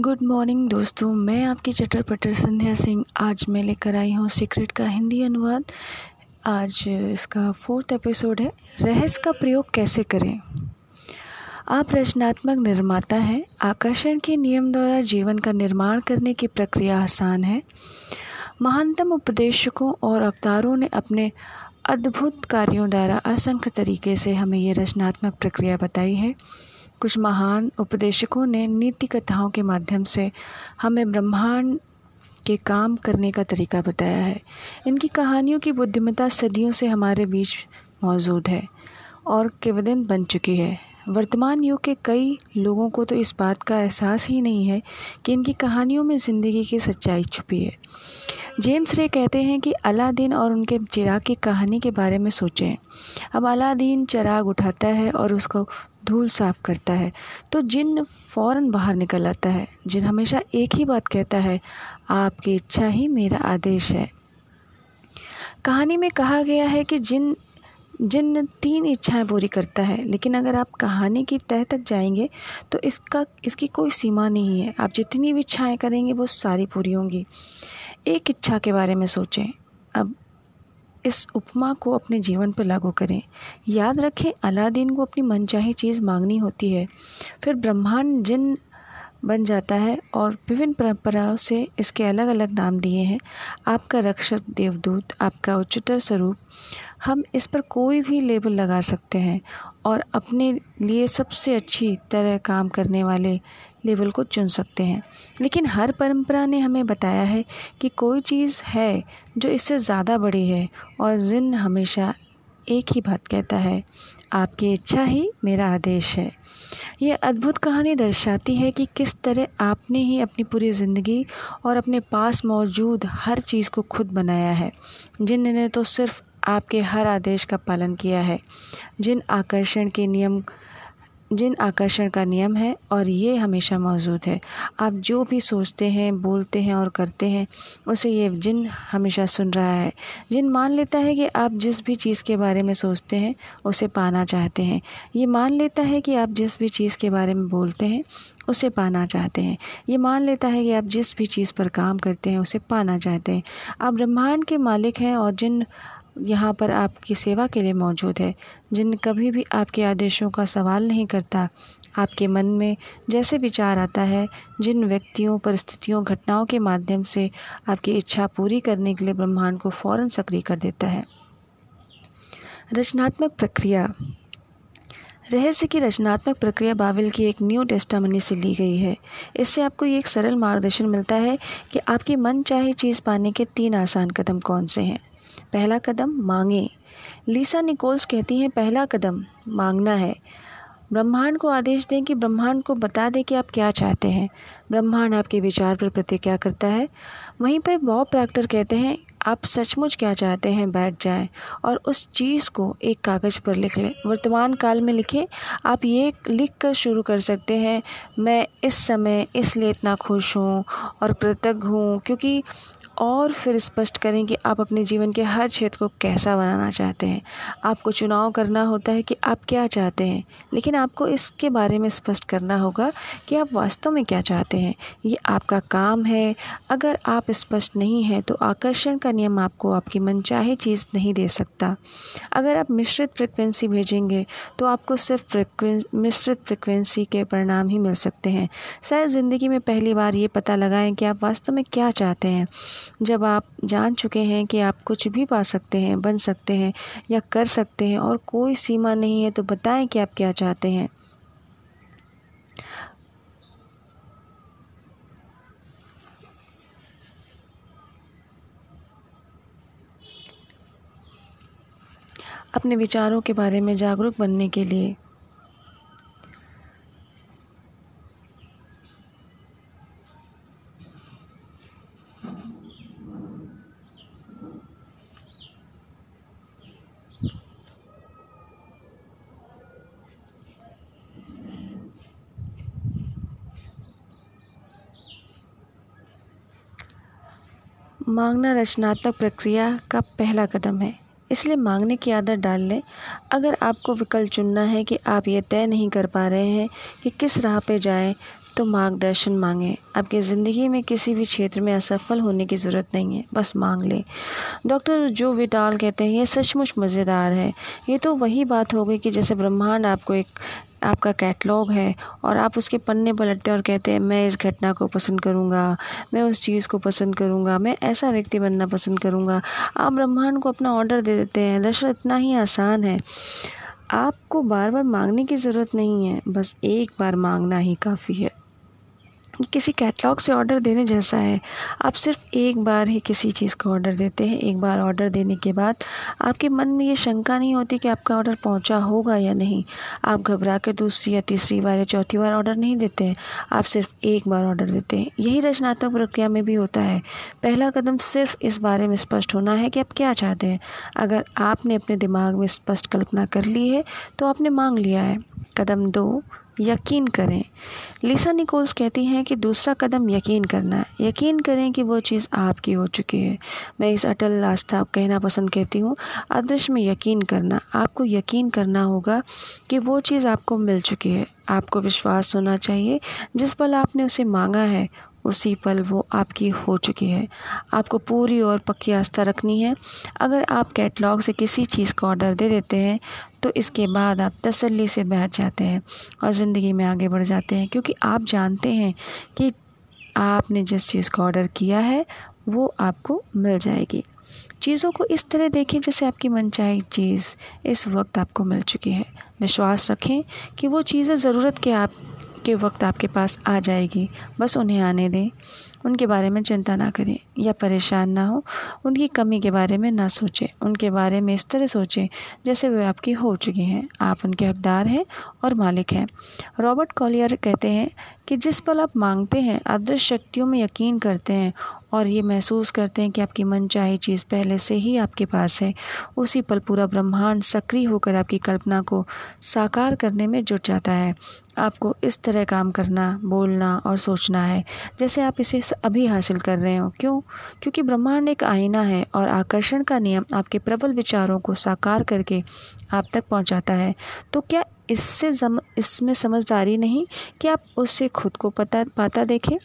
Good morning दोस्तों। मैं आपकी चटर पटर संध्या सिंह आज मैं लेकर आई हूँ सीक्रेट का हिंदी अनुवाद। आज इसका फोर्थ एपिसोड है। रहस्य का प्रयोग कैसे करें? आप रचनात्मक निर्माता हैं। आकर्षण के नियम द्वारा जीवन का निर्माण करने की प्रक्रिया आसान है। महानतम उपदेशकों और अवतारों ने अपने अद्भुत कार्यों द्वारा असंख्य तरीके से हमें ये रचनात्मक प्रक्रिया बताई है। कुछ महान उपदेशकों ने नीति कथाओं के माध्यम से हमें ब्रह्मांड के काम करने का तरीका बताया है। इनकी कहानियों की बुद्धिमत्ता सदियों से हमारे बीच मौजूद है और केवदिन बन चुकी है। वर्तमान युग के कई लोगों को तो इस बात का एहसास ही नहीं है कि इनकी कहानियों में ज़िंदगी की सच्चाई छुपी है। जेम्स रे कहते हैं कि अलादीन और उनके चिराग की कहानी के बारे में सोचें। अब अलादीन चिराग उठाता है और उसको धूल साफ़ करता है। तो जिन फ़ौरन बाहर निकल आता है, जिन हमेशा एक ही बात कहता है, आपकी इच्छा ही मेरा आदेश है। कहानी में कहा गया है कि जिन जिन तीन इच्छाएँ पूरी करता है, लेकिन अगर आप कहानी की तह तक जाएँगे तो इसका, इसकी कोई सीमा नहीं है। आप जितनी भी इच्छाएँ करेंगे, वो सारी पूरी होंगी। एक इच्छा के बारे में सोचें। अब इस उपमा को अपने जीवन पर लागू करें। याद रखें, अलादीन को अपनी मनचाही चीज़ मांगनी होती है। फिर ब्रह्मांड जिन बन जाता है और विभिन्न परंपराओं से इसके अलग अलग नाम दिए हैं। आपका रक्षक देवदूत, आपका उच्चतर स्वरूप, हम इस पर कोई भी लेबल लगा सकते हैं और अपने लिए सबसे अच्छी तरह काम करने वाले लेबल को चुन सकते हैं। लेकिन हर परंपरा ने हमें बताया है कि कोई चीज़ है जो इससे ज़्यादा बड़ी है और जिन हमेशा एक ही बात कहता है, आपकी इच्छा ही मेरा आदेश है। यह अद्भुत कहानी दर्शाती है कि किस तरह आपने ही अपनी पूरी ज़िंदगी और अपने पास मौजूद हर चीज़ को खुद बनाया है। जिनने तो सिर्फ़ आपके हर आदेश का पालन किया है। जिन आकर्षण के नियम जिन आकर्षण का नियम है और ये हमेशा मौजूद है। आप जो भी सोचते हैं, बोलते हैं और करते हैं, उसे ये जिन हमेशा सुन रहा है, जिन मान लेता है कि आप जिस भी चीज़ के बारे में सोचते हैं, उसे पाना चाहते हैं। ये मान लेता है कि आप जिस भी चीज़ के बारे में बोलते हैं, उसे पाना चाहते हैं। ये मान लेता है कि आप जिस भी चीज़ पर काम करते हैं, उसे पाना चाहते हैं। आप ब्रह्मांड के मालिक हैं और जिन यहाँ पर आपकी सेवा के लिए मौजूद है, जिन कभी भी आपके आदेशों का सवाल नहीं करता। आपके मन में जैसे विचार आता है, जिन व्यक्तियों, परिस्थितियों, घटनाओं के माध्यम से आपकी इच्छा पूरी करने के लिए ब्रह्मांड को फ़ौरन सक्रिय कर देता है। रचनात्मक प्रक्रिया। रहस्य की रचनात्मक प्रक्रिया बाबिल की एक न्यू टेस्टामनी से ली गई है। इससे आपको ये एक सरल मार्गदर्शन मिलता है कि आपकी मन चाहे चीज़ पाने के तीन आसान कदम कौन से हैं। पहला कदम मांगे। लीसा निकोल्स कहती हैं, पहला कदम मांगना है। ब्रह्मांड को आदेश दें कि ब्रह्मांड को बता दें कि आप क्या चाहते हैं। ब्रह्मांड आपके विचार पर प्रतिक्रिया करता है। वहीं पर बॉब प्रैक्टर कहते हैं, आप सचमुच क्या चाहते हैं, बैठ जाएँ और उस चीज़ को एक कागज़ पर लिख लें। वर्तमान काल में लिखें, आप ये लिख कर शुरू कर सकते हैं, मैं इस समय इसलिए इतना खुश हूँ और कृतज्ञ हूँ क्योंकि और फिर स्पष्ट करें कि आप अपने जीवन के हर क्षेत्र को कैसा बनाना चाहते हैं। आपको चुनाव करना होता है कि आप क्या चाहते हैं, लेकिन आपको इसके बारे में स्पष्ट करना होगा कि आप वास्तव में क्या चाहते हैं। ये आपका काम है। अगर आप स्पष्ट नहीं हैं तो आकर्षण का नियम आपको आपकी मनचाही चीज़ नहीं दे सकता। अगर आप मिश्रित फ्रिक्वेंसी भेजेंगे तो आपको सिर्फ़ मिश्रित फ्रिक्वेंसी के परिणाम ही मिल सकते हैं। शायद ज़िंदगी में पहली बार ये पता लगाएँ कि आप वास्तव में क्या चाहते हैं। जब आप जान चुके हैं कि आप कुछ भी पा सकते हैं, बन सकते हैं या कर सकते हैं और कोई सीमा नहीं है तो बताएँ कि आप क्या चाहते हैं। अपने विचारों के बारे में जागरूक बनने के लिए मांगना रचनात्मक प्रक्रिया का पहला कदम है। इसलिए मांगने की आदत डाल लें। अगर आपको विकल्प चुनना है कि आप ये तय नहीं कर पा रहे हैं कि किस राह पे जाएँ तो मार्गदर्शन मांगें। आपकी ज़िंदगी में किसी भी क्षेत्र में असफल होने की ज़रूरत नहीं है, बस मांग लें। डॉक्टर जो विटाल कहते हैं, ये सचमुच मज़ेदार है। ये तो वही बात हो गई कि जैसे ब्रह्मांड आपको एक, आपका कैटलॉग है और आप उसके पन्ने पलटते और कहते हैं, मैं इस घटना को पसंद करूँगा, मैं उस चीज़ को पसंद करूँगा, मैं ऐसा व्यक्ति बनना पसंद करूँगा। आप ब्रह्मांड को अपना ऑर्डर दे देते हैं। दरअसल इतना ही आसान है। आपको बार बार मांगने की ज़रूरत नहीं है, बस एक बार मांगना ही काफ़ी है। किसी कैटलॉग से ऑर्डर देने जैसा है। आप सिर्फ़ एक बार ही किसी चीज़ का ऑर्डर देते हैं। एक बार ऑर्डर देने के बाद आपके मन में ये शंका नहीं होती कि आपका ऑर्डर पहुँचा होगा या नहीं। आप घबरा कर दूसरी या तीसरी बार या चौथी बार ऑर्डर नहीं देते हैं। आप सिर्फ़ एक बार ऑर्डर देते हैं। यही रचनात्मक प्रक्रिया में भी होता है। पहला कदम सिर्फ़ इस बारे में स्पष्ट होना है कि आप क्या चाहते हैं। अगर आपने अपने दिमाग में स्पष्ट कल्पना कर ली है तो आपने मांग लिया है। कदम दो यकीन करें। लिसा निकोल्स कहती हैं कि दूसरा कदम यकीन करना। है यकीन करें कि वो चीज़ आपकी हो चुकी है। मैं इस अटल आस्था कहना पसंद कहती हूँ। अदृश्य में यकीन करना। आपको यकीन करना होगा कि वो चीज़ आपको मिल चुकी है। आपको विश्वास होना चाहिए। जिस पल आपने उसे मांगा है उसी पल वो आपकी हो चुकी है। आपको पूरी और पक्की आस्था रखनी है। अगर आप कैटलॉग से किसी चीज़ का ऑर्डर दे देते हैं तो इसके बाद आप तसल्ली से बैठ जाते हैं और ज़िंदगी में आगे बढ़ जाते हैं। क्योंकि आप जानते हैं कि आपने जिस चीज़ का ऑर्डर किया है, वो आपको मिल जाएगी। चीज़ों को इस तरह देखें जैसे आपकी मनचाही चीज़ इस वक्त आपको मिल चुकी है। विश्वास रखें कि वो चीज़ें ज़रूरत के आप के वक्त आपके पास आ जाएगी। बस उन्हें आने दें। उनके बारे में चिंता ना करें या परेशान ना हो। उनकी कमी के बारे में ना सोचें। उनके बारे में इस तरह सोचें जैसे वे आपकी हो चुकी हैं। आप उनके हकदार हैं और मालिक हैं। रॉबर्ट कॉलियर कहते हैं कि जिस पल आप मांगते हैं अदृश्य शक्तियों में यकीन करते हैं और ये महसूस करते हैं कि आपकी मन चाही चीज़ पहले से ही आपके पास है। उसी पल पूरा ब्रह्मांड सक्रिय होकर आपकी कल्पना को साकार करने में जुट जाता है। आपको इस तरह काम करना, बोलना और सोचना है, जैसे आप इसे अभी हासिल कर रहे हो। क्यों? क्योंकि ब्रह्मांड एक आईना है और आकर्षण का नियम आपके प्रबल विचारों को साकार करके आप तक पहुंचाता है। तो क्या इससे इसमें समझदारी नहीं कि आप उससे खुद को पता, पाता देखें?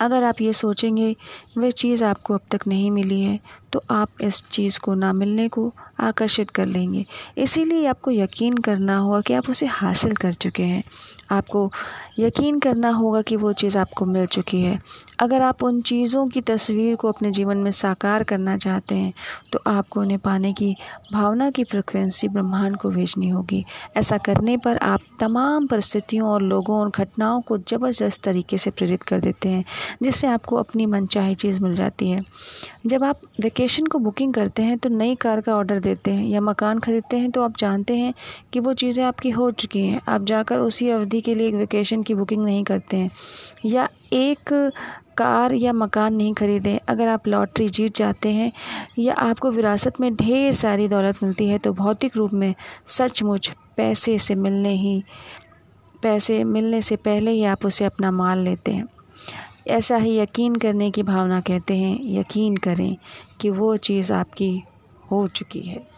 अगर आप ये सोचेंगे, वह चीज़ आपको अब तक नहीं मिली है तो आप इस चीज़ को ना मिलने को आकर्षित कर लेंगे। इसीलिए आपको यकीन करना होगा कि आप उसे हासिल कर चुके हैं। आपको यकीन करना होगा कि वो चीज़ आपको मिल चुकी है। अगर आप उन चीज़ों की तस्वीर को अपने जीवन में साकार करना चाहते हैं तो आपको उन्हें पाने की भावना की फ्रिक्वेंसी ब्रह्मांड को भेजनी होगी। ऐसा करने पर आप तमाम परिस्थितियों और लोगों और घटनाओं को ज़बरदस्त तरीके से प्रेरित कर देते हैं, जिससे आपको अपनी मनचाही चीज़ मिल जाती है। जब आप वेकेशन को बुकिंग करते हैं तो नई कार का ऑर्डर देते हैं या मकान ख़रीदते हैं तो आप जानते हैं कि वो चीज़ें आपकी हो चुकी हैं। आप जाकर उसी अवधि के लिए एक वेकेशन की बुकिंग नहीं करते हैं। या एक कार या मकान नहीं ख़रीदें, अगर आप लॉटरी जीत जाते हैं, या आपको विरासत में ढेर सारी दौलत मिलती है तो भौतिक रूप में सचमुच पैसे से मिलने ही, पैसे मिलने से पहले ही आप उसे अपना माल लेते हैं। ऐसा ही यकीन करने की भावना कहते हैं, यकीन करें कि वो चीज़ आपकी हो चुकी है।